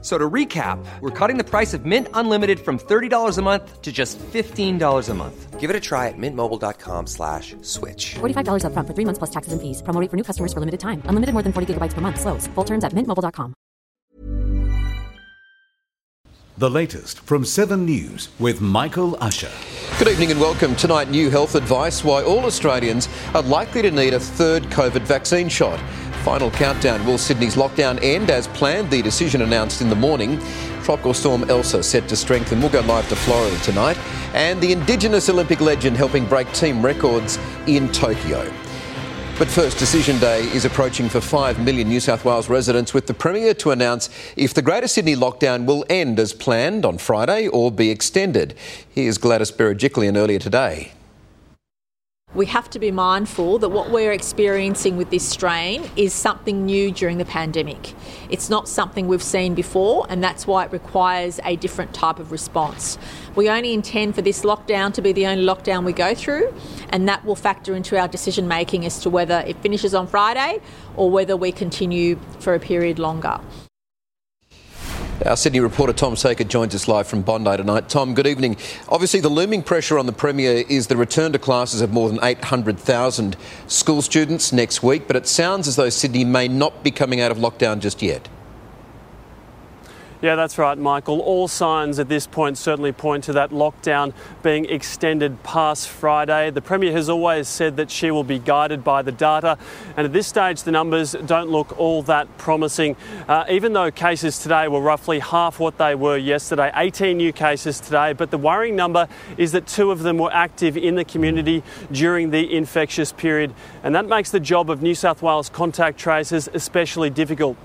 So to recap, we're cutting the price of Mint Unlimited from $30 a month to just $15 a month. Give it a try at mintmobile.com slash switch. $45 up front for three months plus taxes and fees. Promo rate for new customers for limited time. Unlimited more than 40 gigabytes per month. Slows. Full terms at mintmobile.com. The latest from 7 News with Michael Usher. Good evening and welcome. Tonight, new health advice why all Australians are likely to need a third COVID vaccine shot. Final countdown. Will Sydney's lockdown end as planned? The decision announced in the morning. Tropical storm Elsa set to strengthen. We'll go live to Florida tonight. And the Indigenous Olympic legend helping break team records in Tokyo. But first, Decision Day is approaching for 5 million New South Wales residents, with the Premier to announce if the Greater Sydney lockdown will end as planned on Friday or be extended. Here's Gladys Berejiklian earlier today. We have to be mindful that what we're experiencing with this strain is something new during the pandemic. It's not something we've seen before, and that's why it requires a different type of response. We only intend for this lockdown to be the only lockdown we go through, and that will factor into our decision making as to whether it finishes on Friday or whether we continue for a period longer. Our Sydney reporter Tom Saker joins us live from Bondi tonight. Tom, good evening. Obviously, the looming pressure on the Premier is the return to classes of more than 800,000 school students next week, but it sounds as though Sydney may not be coming out of lockdown just yet. Yeah, that's right, Michael. All signs at this point certainly point to that lockdown being extended past Friday. The Premier has always said that she will be guided by the data, and at this stage, the numbers don't look all that promising. Uh, even though cases today were roughly half what they were yesterday 18 new cases today, but the worrying number is that two of them were active in the community during the infectious period, and that makes the job of New South Wales contact tracers especially difficult.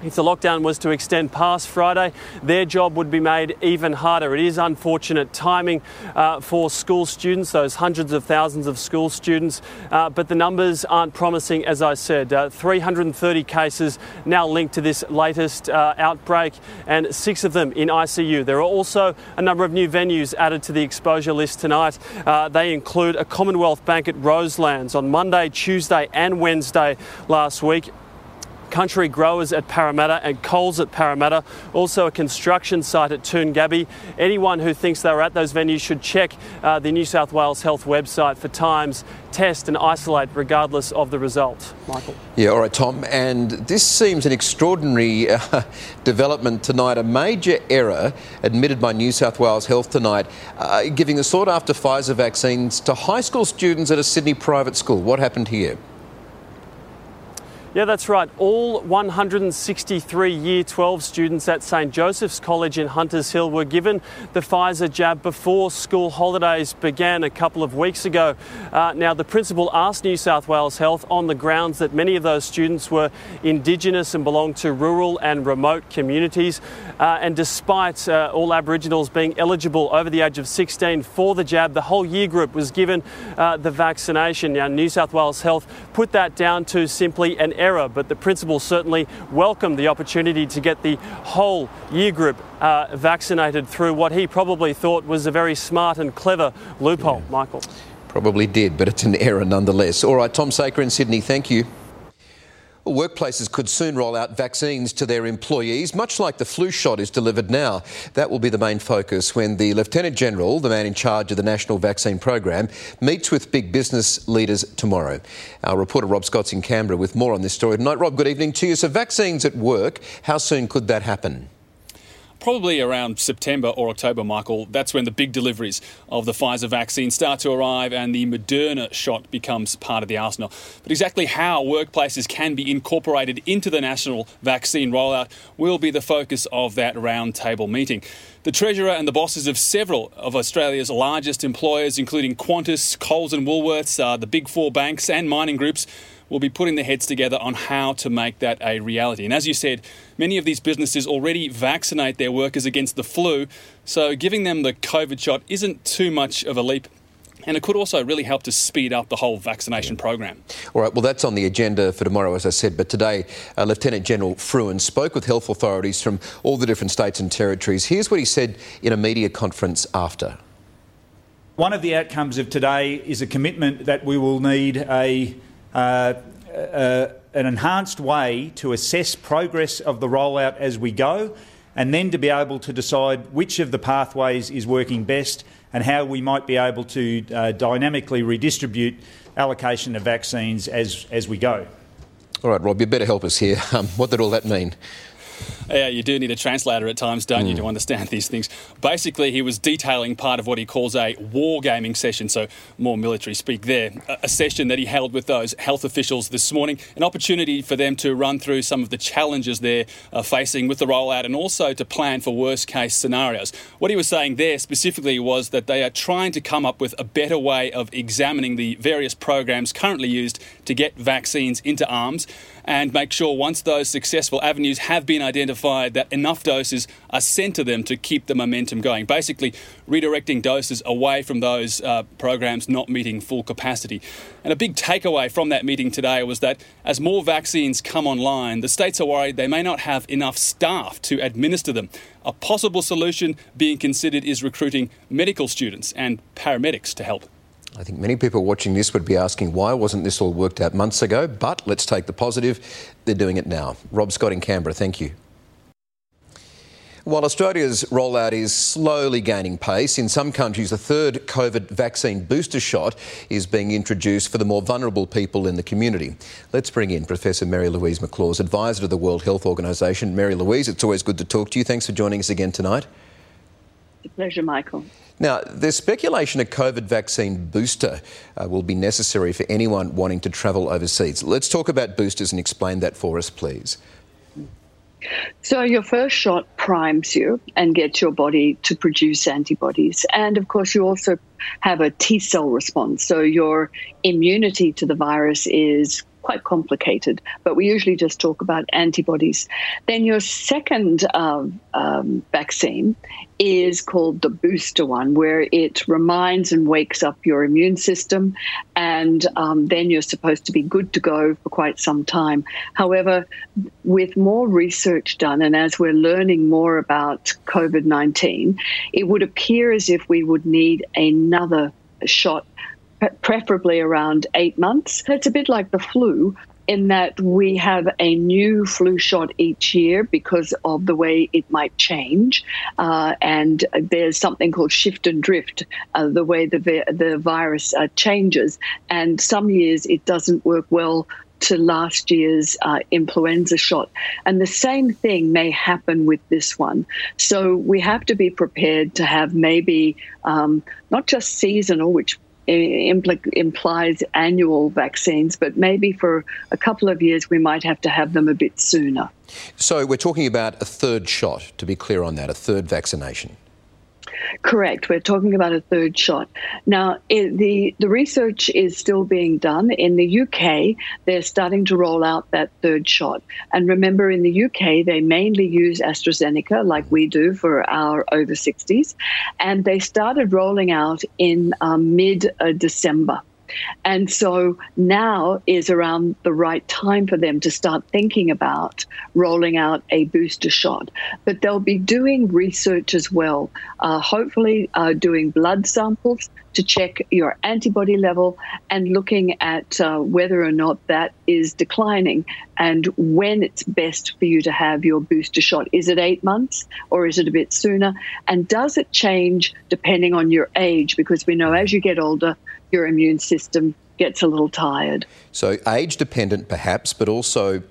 If the lockdown was to extend past Friday, their job would be made even harder. It is unfortunate timing uh, for school students, those hundreds of thousands of school students, uh, but the numbers aren't promising, as I said. Uh, 330 cases now linked to this latest uh, outbreak, and six of them in ICU. There are also a number of new venues added to the exposure list tonight. Uh, they include a Commonwealth Bank at Roselands on Monday, Tuesday, and Wednesday last week. Country Growers at Parramatta and Coles at Parramatta, also a construction site at Toongabbie. Anyone who thinks they're at those venues should check uh, the New South Wales Health website for times, test and isolate regardless of the result. Michael. Yeah, all right, Tom. And this seems an extraordinary uh, development tonight, a major error admitted by New South Wales Health tonight, uh, giving the sought after Pfizer vaccines to high school students at a Sydney private school. What happened here? Yeah, that's right. All 163 Year 12 students at St Joseph's College in Hunters Hill were given the Pfizer jab before school holidays began a couple of weeks ago. Uh, now, the principal asked New South Wales Health on the grounds that many of those students were Indigenous and belonged to rural and remote communities. Uh, and despite uh, all Aboriginals being eligible over the age of 16 for the jab, the whole year group was given uh, the vaccination. Now, New South Wales Health put that down to simply an error, but the principal certainly welcomed the opportunity to get the whole year group uh, vaccinated through what he probably thought was a very smart and clever loophole, yeah. Michael. Probably did, but it's an error nonetheless. All right, Tom Saker in Sydney, thank you. Workplaces could soon roll out vaccines to their employees, much like the flu shot is delivered now. That will be the main focus when the Lieutenant General, the man in charge of the National Vaccine Program, meets with big business leaders tomorrow. Our reporter Rob Scott's in Canberra with more on this story tonight. Rob, good evening to you. So, vaccines at work, how soon could that happen? Probably around September or October, Michael, that's when the big deliveries of the Pfizer vaccine start to arrive and the Moderna shot becomes part of the arsenal. But exactly how workplaces can be incorporated into the national vaccine rollout will be the focus of that roundtable meeting. The Treasurer and the bosses of several of Australia's largest employers, including Qantas, Coles, and Woolworths, uh, the big four banks, and mining groups, will be putting their heads together on how to make that a reality. And as you said, many of these businesses already vaccinate their workers against the flu, so giving them the COVID shot isn't too much of a leap. and it could also really help to speed up the whole vaccination program. All right, well, that's on the agenda for tomorrow, as I said. But today, uh, Lieutenant General Frewen spoke with health authorities from all the different states and territories. Here's what he said in a media conference after. One of the outcomes of today is a commitment that we will need a, uh, uh, an enhanced way to assess progress of the rollout as we go, and then to be able to decide which of the pathways is working best and how we might be able to uh, dynamically redistribute allocation of vaccines as, as we go. All right, Rob, you better help us here. Um, what did all that mean? Yeah, you do need a translator at times, don't mm. you, to understand these things. Basically, he was detailing part of what he calls a war gaming session, so more military speak there. A session that he held with those health officials this morning, an opportunity for them to run through some of the challenges they're uh, facing with the rollout and also to plan for worst case scenarios. What he was saying there specifically was that they are trying to come up with a better way of examining the various programs currently used to get vaccines into arms and make sure once those successful avenues have been identified that enough doses are sent to them to keep the momentum going. Basically, redirecting doses away from those uh, programs not meeting full capacity. And a big takeaway from that meeting today was that as more vaccines come online, the states are worried they may not have enough staff to administer them. A possible solution being considered is recruiting medical students and paramedics to help. I think many people watching this would be asking why wasn't this all worked out months ago? But let's take the positive. They're doing it now. Rob Scott in Canberra, thank you. While Australia's rollout is slowly gaining pace, in some countries a third COVID vaccine booster shot is being introduced for the more vulnerable people in the community. Let's bring in Professor Mary-Louise McLaws, advisor to the World Health Organisation. Mary-Louise, it's always good to talk to you. Thanks for joining us again tonight. Pleasure, Michael. Now, there's speculation a COVID vaccine booster uh, will be necessary for anyone wanting to travel overseas. Let's talk about boosters and explain that for us, please. So, your first shot primes you and gets your body to produce antibodies. And of course, you also have a T cell response. So, your immunity to the virus is quite complicated, but we usually just talk about antibodies. Then your second um, um, vaccine is called the booster one, where it reminds and wakes up your immune system, and um, then you're supposed to be good to go for quite some time. However, with more research done, and as we're learning more about COVID 19, it would appear as if we would need another shot preferably around eight months. It's a bit like the flu in that we have a new flu shot each year because of the way it might change. Uh, and there's something called shift and drift, uh, the way the, the virus uh, changes. And some years it doesn't work well to last year's uh, influenza shot. And the same thing may happen with this one. So we have to be prepared to have maybe um, not just seasonal, which Uh, impl- implies annual vaccines, but maybe for a couple of years we might have to have them a bit sooner. So we're talking about a third shot, to be clear on that, a third vaccination. Correct. We're talking about a third shot. Now, it, the, the research is still being done. In the UK, they're starting to roll out that third shot. And remember, in the UK, they mainly use AstraZeneca, like we do for our over 60s. And they started rolling out in um, mid December. And so now is around the right time for them to start thinking about rolling out a booster shot. But they'll be doing research as well, uh, hopefully, uh, doing blood samples to check your antibody level and looking at uh, whether or not that is declining and when it's best for you to have your booster shot. Is it eight months or is it a bit sooner? And does it change depending on your age? Because we know as you get older, your immune system gets a little tired. So, age dependent perhaps, but also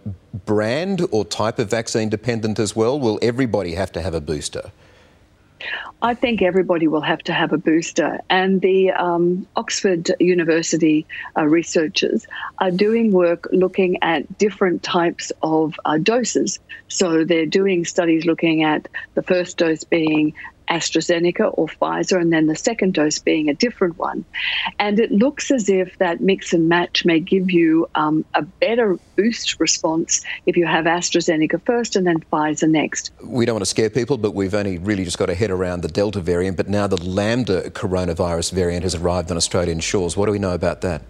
brand or type of vaccine dependent as well? Will everybody have to have a booster? I think everybody will have to have a booster. And the um, Oxford University uh, researchers are doing work looking at different types of uh, doses. So they're doing studies looking at the first dose being AstraZeneca or Pfizer, and then the second dose being a different one. And it looks as if that mix and match may give you um, a better boost response if you have AstraZeneca first and then Pfizer next. We don't want to scare people, but we've only really just got to head around the Delta variant, but now the Lambda coronavirus variant has arrived on Australian shores. What do we know about that?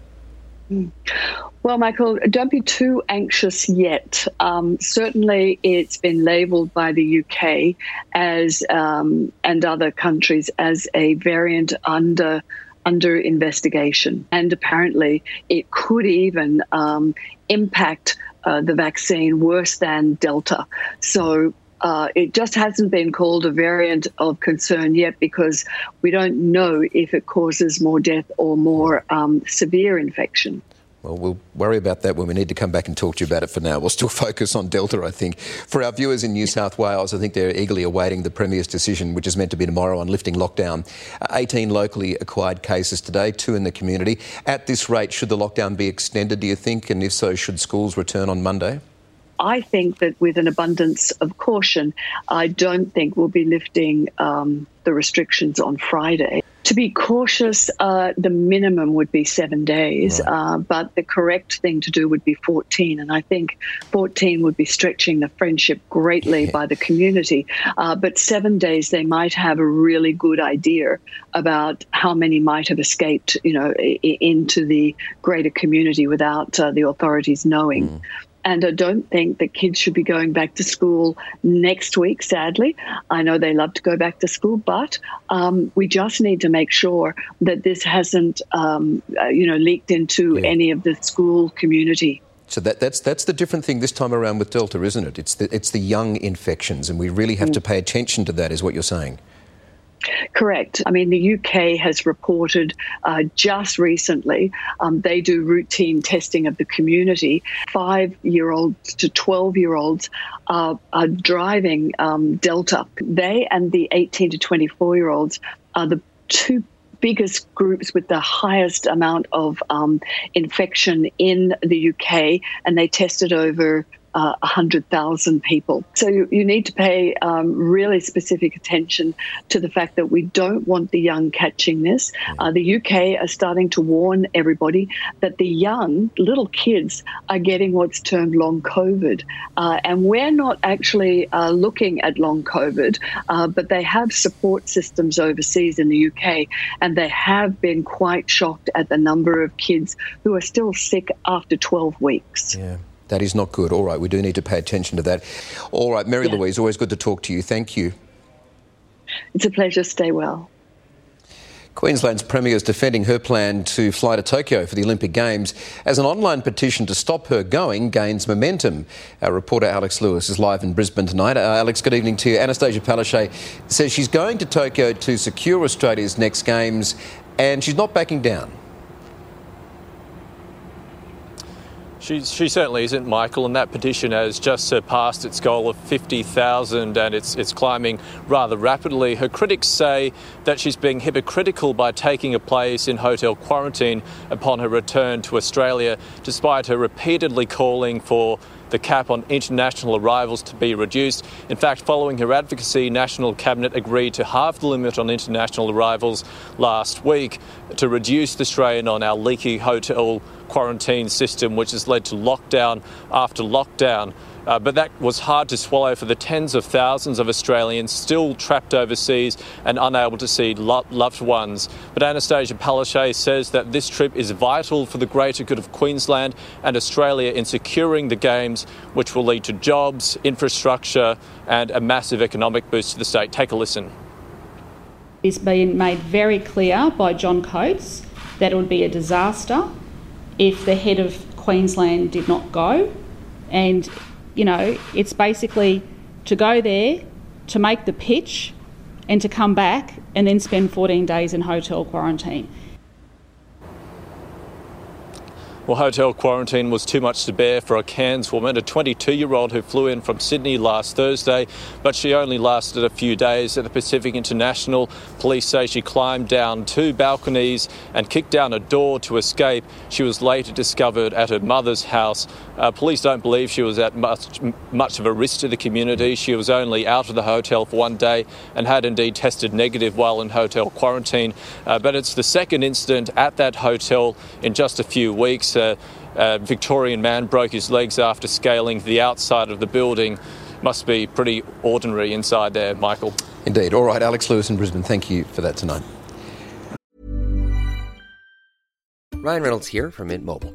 Well, Michael, don't be too anxious yet. Um, certainly, it's been labelled by the UK as um, and other countries as a variant under under investigation, and apparently, it could even um, impact uh, the vaccine worse than Delta. So. Uh, it just hasn't been called a variant of concern yet because we don't know if it causes more death or more um, severe infection. Well, we'll worry about that when we need to come back and talk to you about it for now. We'll still focus on Delta, I think. For our viewers in New South Wales, I think they're eagerly awaiting the Premier's decision, which is meant to be tomorrow, on lifting lockdown. 18 locally acquired cases today, two in the community. At this rate, should the lockdown be extended, do you think? And if so, should schools return on Monday? I think that with an abundance of caution, I don't think we'll be lifting um, the restrictions on Friday. To be cautious, uh, the minimum would be seven days, right. uh, but the correct thing to do would be 14. And I think 14 would be stretching the friendship greatly yeah. by the community. Uh, but seven days, they might have a really good idea about how many might have escaped, you know, I- into the greater community without uh, the authorities knowing. Mm. And I don't think that kids should be going back to school next week, sadly. I know they love to go back to school, but um, we just need to make sure that this hasn't, um, uh, you know, leaked into yeah. any of the school community. So that, that's that's the different thing this time around with Delta, isn't it? It's the it's the young infections, and we really have mm. to pay attention to that, is what you're saying. Correct. I mean, the UK has reported uh, just recently, um, they do routine testing of the community. Five year olds to 12 year olds are, are driving um, Delta. They and the 18 to 24 year olds are the two biggest groups with the highest amount of um, infection in the UK, and they tested over uh, 100,000 people. So you, you, need to pay um, really specific attention to the fact that we don't want the young catching this. Uh, the UK are starting to warn everybody that the young, little kids, are getting what's termed long COVID. Uh, and we're not actually uh, looking at long COVID, uh, but they have support systems overseas in the UK, and they have been quite shocked at the number of kids who are still sick after 12 weeks. Yeah. That is not good. All right, we do need to pay attention to that. All right, Mary yeah. Louise, always good to talk to you. Thank you. It's a pleasure. Stay well. Queensland's Premier is defending her plan to fly to Tokyo for the Olympic Games as an online petition to stop her going gains momentum. Our reporter Alex Lewis is live in Brisbane tonight. Uh, Alex, good evening to you. Annastacia Palaszczuk says she's going to Tokyo to secure Australia's next Games and she's not backing down. She, she certainly isn't, Michael, and that petition has just surpassed its goal of 50,000 and it's, it's climbing rather rapidly. Her critics say that she's being hypocritical by taking a place in hotel quarantine upon her return to Australia, despite her repeatedly calling for the cap on international arrivals to be reduced. In fact, following her advocacy, National Cabinet agreed to halve the limit on international arrivals last week to reduce the strain on our leaky hotel quarantine system, which has led to lockdown after lockdown. Uh, but that was hard to swallow for the tens of thousands of Australians still trapped overseas and unable to see lo- loved ones. But Annastacia Palaszczuk says that this trip is vital for the greater good of Queensland and Australia in securing the Games, which will lead to jobs, infrastructure, and a massive economic boost to the state. Take a listen. It's been made very clear by John Coates that it would be a disaster if the head of Queensland did not go. And, you know, it's basically to go there, to make the pitch, and to come back and then spend 14 days in hotel quarantine. Well, hotel quarantine was too much to bear for a Cairns woman, a 22 year old who flew in from Sydney last Thursday, but she only lasted a few days at the Pacific International. Police say she climbed down two balconies and kicked down a door to escape. She was later discovered at her mother's house. Uh, police don't believe she was at much, much of a risk to the community. She was only out of the hotel for one day and had indeed tested negative while in hotel quarantine. Uh, but it's the second incident at that hotel in just a few weeks a, a Victorian man broke his legs after scaling the outside of the building. Must be pretty ordinary inside there, Michael. Indeed. All right, Alex Lewis in Brisbane, thank you for that tonight. Ryan Reynolds here from Mint Mobile.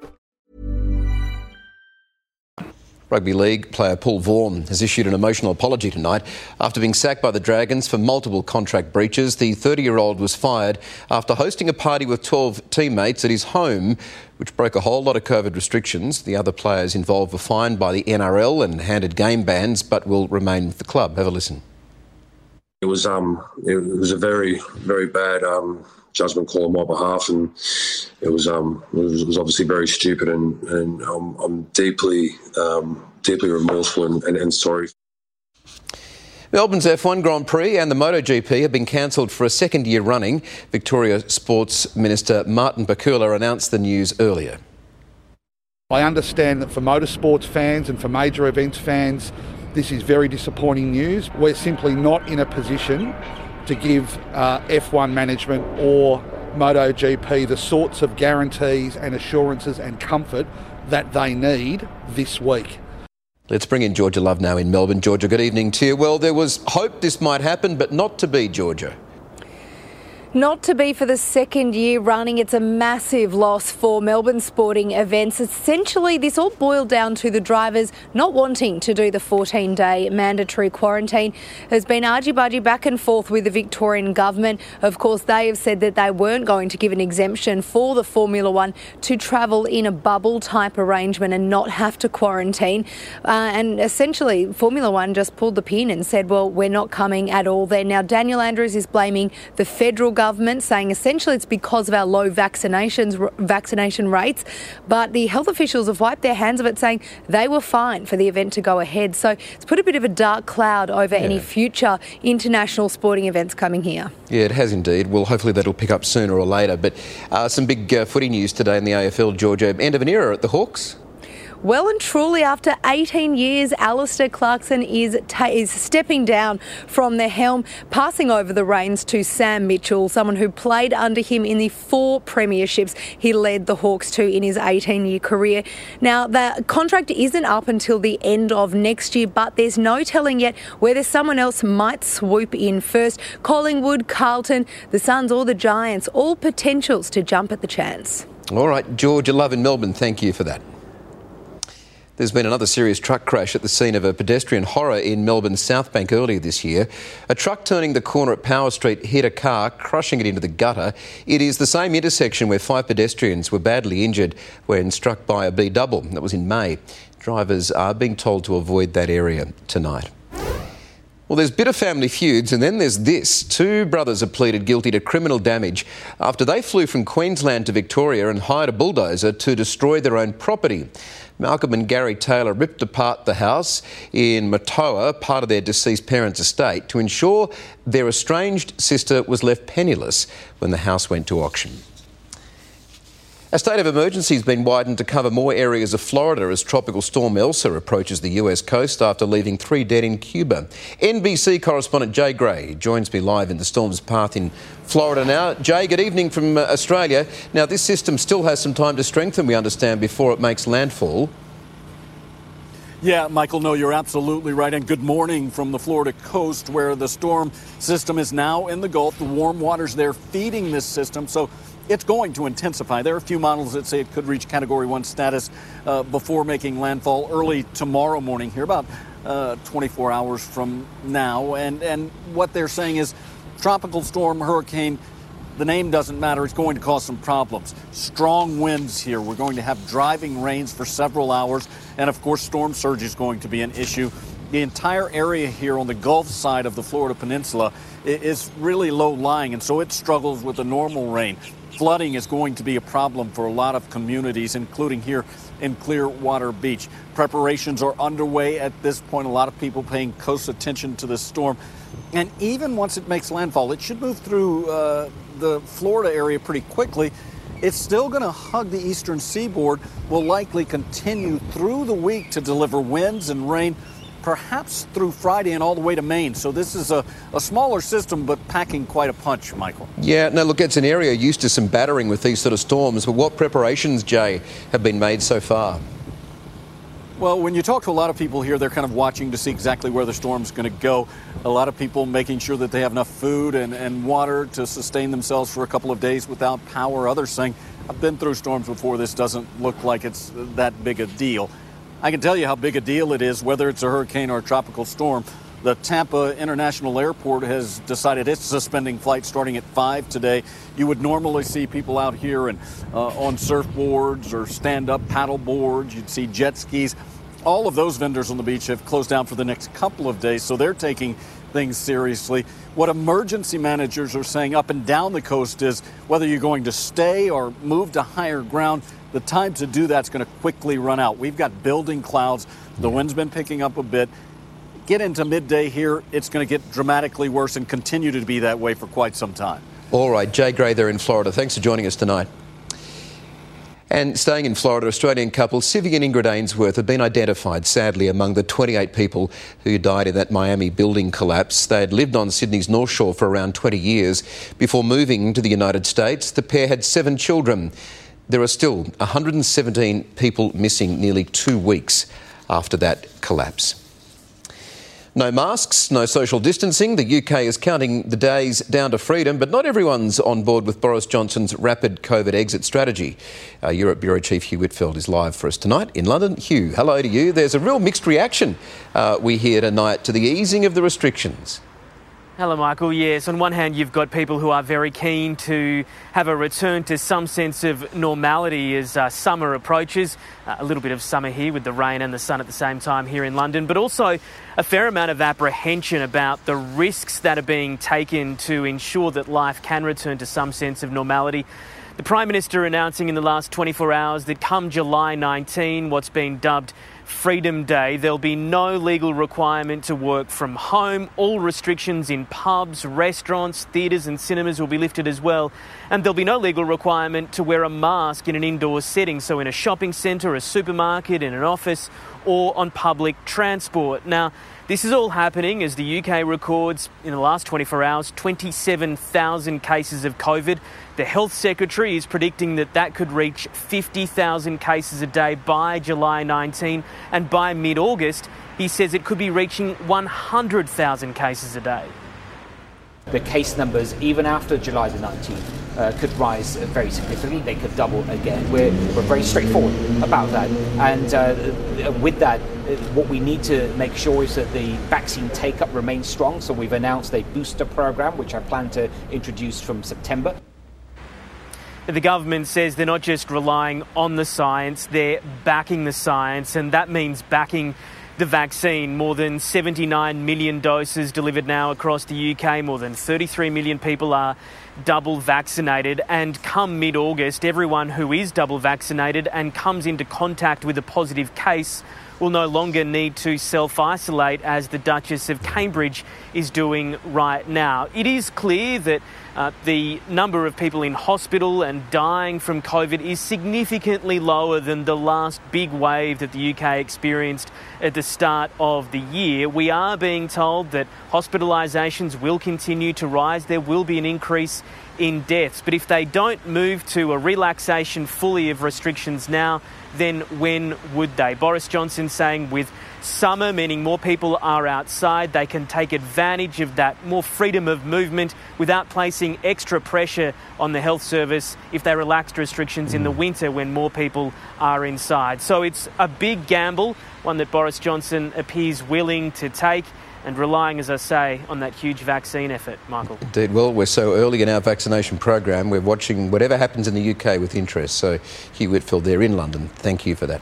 Rugby League player Paul Vaughan has issued an emotional apology tonight after being sacked by the Dragons for multiple contract breaches. The 30 year old was fired after hosting a party with 12 teammates at his home, which broke a whole lot of COVID restrictions. The other players involved were fined by the NRL and handed game bans, but will remain with the club. Have a listen. It was um, it was a very very bad um, judgment call on my behalf, and it was um, it was, it was obviously very stupid, and and I'm, I'm deeply um, deeply remorseful and, and, and sorry. Melbourne's F1 Grand Prix and the MotoGP have been cancelled for a second year running. Victoria Sports Minister Martin Pakula announced the news earlier. I understand that for motorsports fans and for major events fans, this is very disappointing news. We're simply not in a position to give uh, F1 management or MotoGP the sorts of guarantees and assurances and comfort that they need this week. Let's bring in Georgia Love now in Melbourne. Georgia, good evening to you. Well, there was hope this might happen, but not to be, Georgia. Not to be for the second year running. It's a massive loss for Melbourne sporting events. Essentially, this all boiled down to the drivers not wanting to do the 14 day mandatory quarantine. There's been argy bargy back and forth with the Victorian government. Of course, they have said that they weren't going to give an exemption for the Formula One to travel in a bubble type arrangement and not have to quarantine. Uh, and essentially, Formula One just pulled the pin and said, well, we're not coming at all there. Now, Daniel Andrews is blaming the federal government, saying essentially it's because of our low vaccinations vaccination rates. But the health officials have wiped their hands of it, saying they were fine for the event to go ahead. So it's put a bit of a dark cloud over yeah. any future international sporting events coming here. Yeah, it has indeed. Well, hopefully that'll pick up sooner or later. But uh, some big uh, footy news today in the AFL, Georgia. End of an era at the Hawks. Well and truly, after 18 years, Alastair Clarkson is, ta- is stepping down from the helm, passing over the reins to Sam Mitchell, someone who played under him in the four premierships he led the Hawks to in his 18 year career. Now, the contract isn't up until the end of next year, but there's no telling yet whether someone else might swoop in first. Collingwood, Carlton, the Suns, or the Giants, all potentials to jump at the chance. All right, George, Georgia Love in Melbourne, thank you for that. There's been another serious truck crash at the scene of a pedestrian horror in Melbourne's South Bank earlier this year. A truck turning the corner at Power Street hit a car, crushing it into the gutter. It is the same intersection where five pedestrians were badly injured when struck by a B double. That was in May. Drivers are being told to avoid that area tonight. Well, there's bitter family feuds, and then there's this. Two brothers have pleaded guilty to criminal damage after they flew from Queensland to Victoria and hired a bulldozer to destroy their own property. Malcolm and Gary Taylor ripped apart the house in Matoa, part of their deceased parents' estate, to ensure their estranged sister was left penniless when the house went to auction. A state of emergency has been widened to cover more areas of Florida as Tropical Storm Elsa approaches the US coast after leaving three dead in Cuba. NBC correspondent Jay Gray joins me live in the storm's path in Florida now. Jay, good evening from uh, Australia. Now, this system still has some time to strengthen, we understand, before it makes landfall. Yeah, Michael, no, you're absolutely right. And good morning from the Florida coast where the storm system is now in the Gulf. The warm waters there feeding this system. So it's going to intensify. There are a few models that say it could reach Category 1 status uh, before making landfall early tomorrow morning, here about uh, 24 hours from now. And, and what they're saying is tropical storm, hurricane, the name doesn't matter. It's going to cause some problems. Strong winds here. We're going to have driving rains for several hours. And of course, storm surge is going to be an issue. the entire area here on the Gulf side of the Florida Peninsula is really low lying, and so it struggles with the normal rain. Flooding is going to be a problem for a lot of communities, including here in Clearwater Beach. Preparations are underway at this point. A lot of people paying close attention to the storm. And even once it makes landfall, it should move through uh, the Florida area pretty quickly. It's still going to hug the eastern seaboard, will likely continue through the week to deliver winds and rain, perhaps through Friday and all the way to Maine. So this is a, a smaller system, but packing quite a punch, Michael. Yeah, no, look, it's an area used to some battering with these sort of storms, but what preparations, Jay, have been made so far? Well, when you talk to a lot of people here, they're kind of watching to see exactly where the storm's going to go. A lot of people making sure that they have enough food and, and water to sustain themselves for a couple of days without power. Others saying, I've been through storms before, this doesn't look like it's that big a deal. I can tell you how big a deal it is, whether it's a hurricane or a tropical storm. The Tampa International Airport has decided it's suspending flights starting at 5 today. You would normally see people out here and uh, on surfboards or stand up paddle boards. You'd see jet skis. All of those vendors on the beach have closed down for the next couple of days, so they're taking things seriously. What emergency managers are saying up and down the coast is whether you're going to stay or move to higher ground, the time to do that's going to quickly run out. We've got building clouds. The wind's been picking up a bit get into midday here, it's going to get dramatically worse and continue to be that way for quite some time. All right, Jay Gray there in Florida. Thanks for joining us tonight. And staying in Florida, Australian couple Tzvi and Ingrid Ainsworth have been identified, sadly, among the 28 people who died in that Miami building collapse. They had lived on Sydney's North Shore for around 20 years. Before moving to the United States, the pair had seven children. There are still 117 people missing nearly two weeks after that collapse. No masks, no social distancing. The UK is counting the days down to freedom, but not everyone's on board with Boris Johnson's rapid COVID exit strategy. Uh, Europe Bureau Chief Hugh Whitfeld is live for us tonight in London. Hugh, hello to you. There's a real mixed reaction uh, we hear tonight to the easing of the restrictions. Hello, Michael. Yes, on one hand, you've got people who are very keen to have a return to some sense of normality as uh, summer approaches. Uh, a little bit of summer here with the rain and the sun at the same time here in London, but also a fair amount of apprehension about the risks that are being taken to ensure that life can return to some sense of normality. The Prime Minister announcing in the last 24 hours that come July 19, what's been dubbed Freedom Day, there'll be no legal requirement to work from home. All restrictions in pubs, restaurants, theatres, and cinemas will be lifted as well. And there'll be no legal requirement to wear a mask in an indoor setting, so in a shopping centre, a supermarket, in an office, or on public transport. Now, this is all happening as the UK records in the last 24 hours 27,000 cases of COVID. The Health Secretary is predicting that that could reach 50,000 cases a day by July 19, and by mid August, he says it could be reaching 100,000 cases a day. The case numbers, even after July the 19th, uh, could rise very significantly. They could double again. We're, we're very straightforward about that. And uh, with that, uh, what we need to make sure is that the vaccine take up remains strong. So we've announced a booster program, which I plan to introduce from September. The government says they're not just relying on the science, they're backing the science, and that means backing the vaccine. More than 79 million doses delivered now across the UK. More than 33 million people are double vaccinated. And come mid August, everyone who is double vaccinated and comes into contact with a positive case will no longer need to self isolate as the Duchess of Cambridge is doing right now. It is clear that uh, the number of people in hospital and dying from COVID is significantly lower than the last big wave that the UK experienced at the start of the year. We are being told that hospitalisations will continue to rise. There will be an increase in deaths. But if they don't move to a relaxation fully of restrictions now, then when would they? Boris Johnson saying with summer, meaning more people are outside, they can take advantage of that more freedom of movement without placing extra pressure on the health service if they relaxed restrictions in the mm. winter when more people are inside. So it's a big gamble, one that Boris Johnson appears willing to take and relying, as I say, on that huge vaccine effort, Michael. Indeed. Well, we're so early in our vaccination program. We're watching whatever happens in the UK with interest. So, Hugh Whitfeld there in London, thank you for that.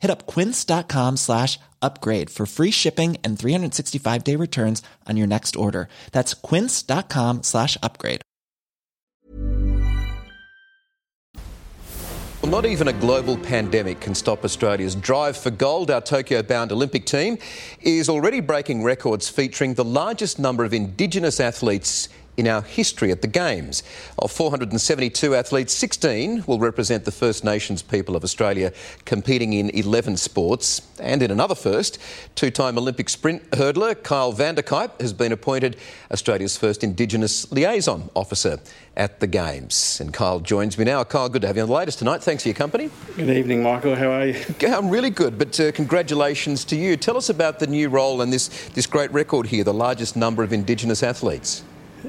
Hit up quince.com slash upgrade for free shipping and 365 day returns on your next order. That's quince.com slash upgrade. Well, not even a global pandemic can stop Australia's drive for gold. Our Tokyo bound Olympic team is already breaking records featuring the largest number of Indigenous athletes in our history at the Games. Of 472 athletes, 16 will represent the First Nations people of Australia competing in 11 sports. And in another first, two time Olympic sprint hurdler Kyle Vander-Kuyp has been appointed Australia's first Indigenous liaison officer at the Games. And Kyle joins me now. Kyle, good to have you on the latest tonight. Thanks for your company. Good evening, Michael. How are you? I'm really good, but uh, congratulations to you. Tell us about the new role and this, this great record here, the largest number of Indigenous athletes.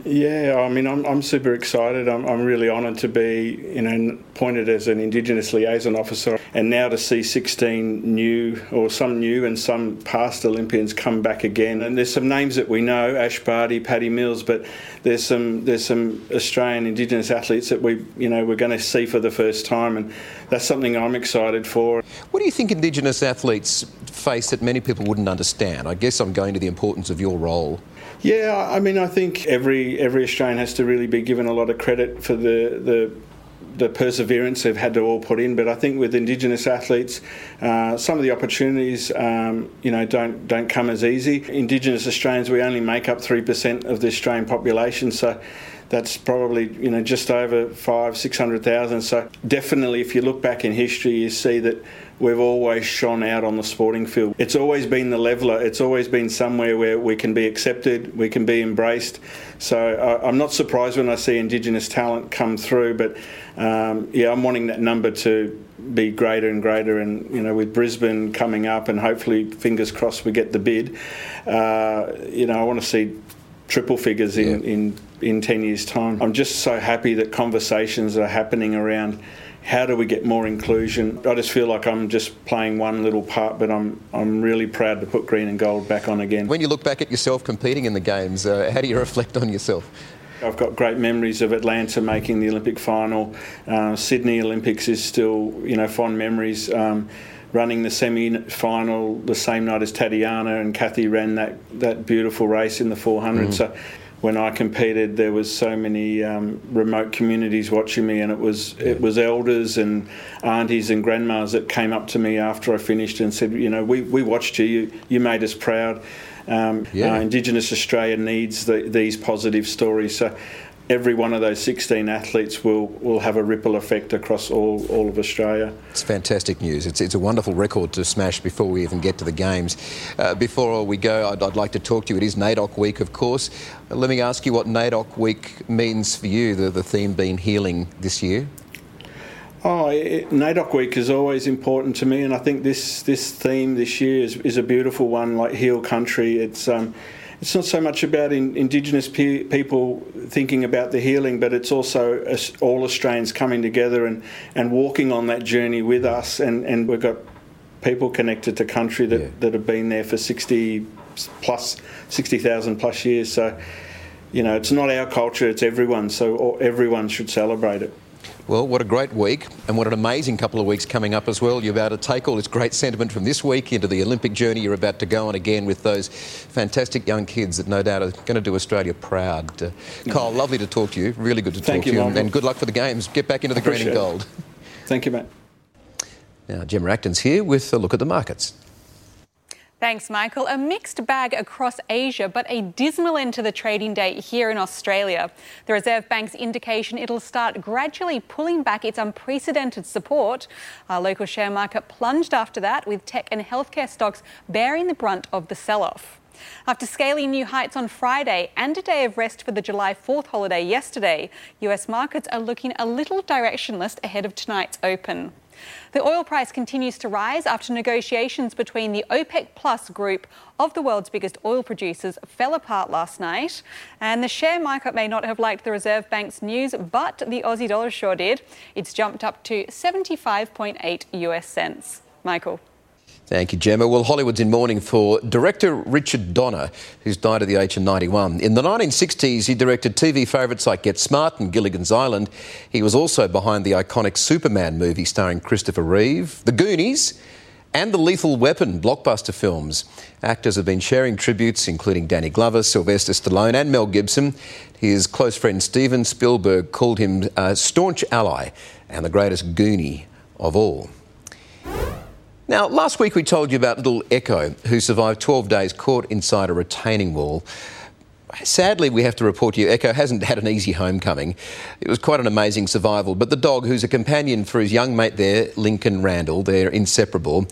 Yeah, I mean, I'm, I'm super excited. I'm, I'm really honoured to be, you know, appointed as an Indigenous liaison officer, and now to see 16 new, or some new and some past Olympians come back again. And there's some names that we know: Ash Barty, Patty Mills, but there's some there's some Australian Indigenous athletes that we, you know, we're going to see for the first time, and that's something I'm excited for. What do you think Indigenous athletes face that many people wouldn't understand? I guess I'm going to the importance of your role. Yeah, I mean, I think every every Australian has to really be given a lot of credit for the the the perseverance they've had to all put in. But I think with Indigenous athletes, uh, some of the opportunities, um, you know, don't don't come as easy. Indigenous Australians, we only make up three percent of the Australian population, so that's probably you know just over five six hundred thousand. So definitely, if you look back in history, you see that we've always shone out on the sporting field. It's always been the leveler. It's always been somewhere where we can be accepted, we can be embraced. So I, am not surprised when I see Indigenous talent come through, but um, yeah, I'm wanting that number to be greater and greater. And you know, with Brisbane coming up, and hopefully, fingers crossed, we get the bid. Uh, you know, I want to see triple figures in, yeah. in in 10 years' time. I'm just so happy that conversations are happening around how do we get more inclusion? I just feel like I'm just playing one little part, but I'm I'm really proud to put green and gold back on again. When you look back at yourself competing in the games, uh, how do you reflect on yourself? I've got great memories of Atlanta making the Olympic final. Uh, Sydney Olympics is still, you know, fond memories. Um, running the semi-final the same night as Tatiana and Cathy ran that, that beautiful race in the 400. Mm. So when I competed, there was so many um, remote communities watching me, and it was it was elders and aunties and grandmas that came up to me after I finished and said, you know, we, we watched you, you, you made us proud. Um, yeah. uh, Indigenous Australia needs the, these positive stories. So every one of those 16 athletes will, will have a ripple effect across all, all of Australia. It's fantastic news. It's, it's a wonderful record to smash before we even get to the Games. Uh, before we go, I'd, I'd, like to talk to you. It is NAIDOC Week, of course. Let me ask you what NAIDOC Week means for you, the, the theme being healing this year. Oh, it, NAIDOC Week is always important to me, and I think this, this theme this year is, is a beautiful one, like Heal Country. It's um, it's not so much about in, Indigenous pe- people thinking about the healing, but it's also all Australians coming together and, and walking on that journey with us. And, and we've got people connected to country that, yeah. that have been there for 60 plus, 60,000 plus years. So, you know, it's not our culture, it's everyone. So everyone should celebrate it. Well, what a great week, and what an amazing couple of weeks coming up as well. You're about to take all this great sentiment from this week into the Olympic journey you're about to go on again with those fantastic young kids that no doubt are going to do Australia proud. Uh, Kyle, lovely to talk to you. Really good to Thank talk you, to you, and good luck for the games. Get back into the green and gold. Thank you, mate. Now, Gemma Acton's here with a look at the markets. Thanks, Michael. A mixed bag across Asia, but a dismal end to the trading day here in Australia. The Reserve Bank's indication it'll start gradually pulling back its unprecedented support. Our local share market plunged after that, with tech and healthcare stocks bearing the brunt of the sell off. After scaling new heights on Friday and a day of rest for the July 4th holiday yesterday, US markets are looking a little directionless ahead of tonight's open. The oil price continues to rise after negotiations between the OPEC Plus group of the world's biggest oil producers fell apart last night. And the share market may not have liked the Reserve Bank's news, but the Aussie dollar sure did. It's jumped up to 75.8 US cents. Michael. Thank you, Gemma. Well, Hollywood's in mourning for director Richard Donner, who's died at the age of 91. In the 1960s, he directed TV favourites like Get Smart and Gilligan's Island. He was also behind the iconic Superman movie starring Christopher Reeve, The Goonies, and the Lethal Weapon blockbuster films. Actors have been sharing tributes, including Danny Glover, Sylvester Stallone, and Mel Gibson. His close friend Steven Spielberg called him a staunch ally and the greatest Goonie of all. Now, last week we told you about little Echo, who survived 12 days caught inside a retaining wall. Sadly, we have to report to you, Echo hasn't had an easy homecoming. It was quite an amazing survival, but the dog, who's a companion for his young mate there, Lincoln Randall, they're inseparable.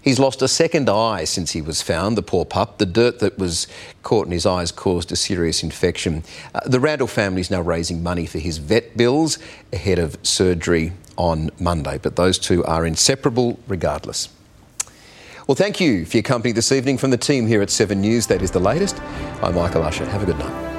He's lost a second eye since he was found, the poor pup. The dirt that was caught in his eyes caused a serious infection. Uh, the Randall family is now raising money for his vet bills ahead of surgery on Monday, but those two are inseparable regardless. Well, thank you for your company this evening from the team here at 7 News. That is the latest. I'm Michael Usher. Have a good night.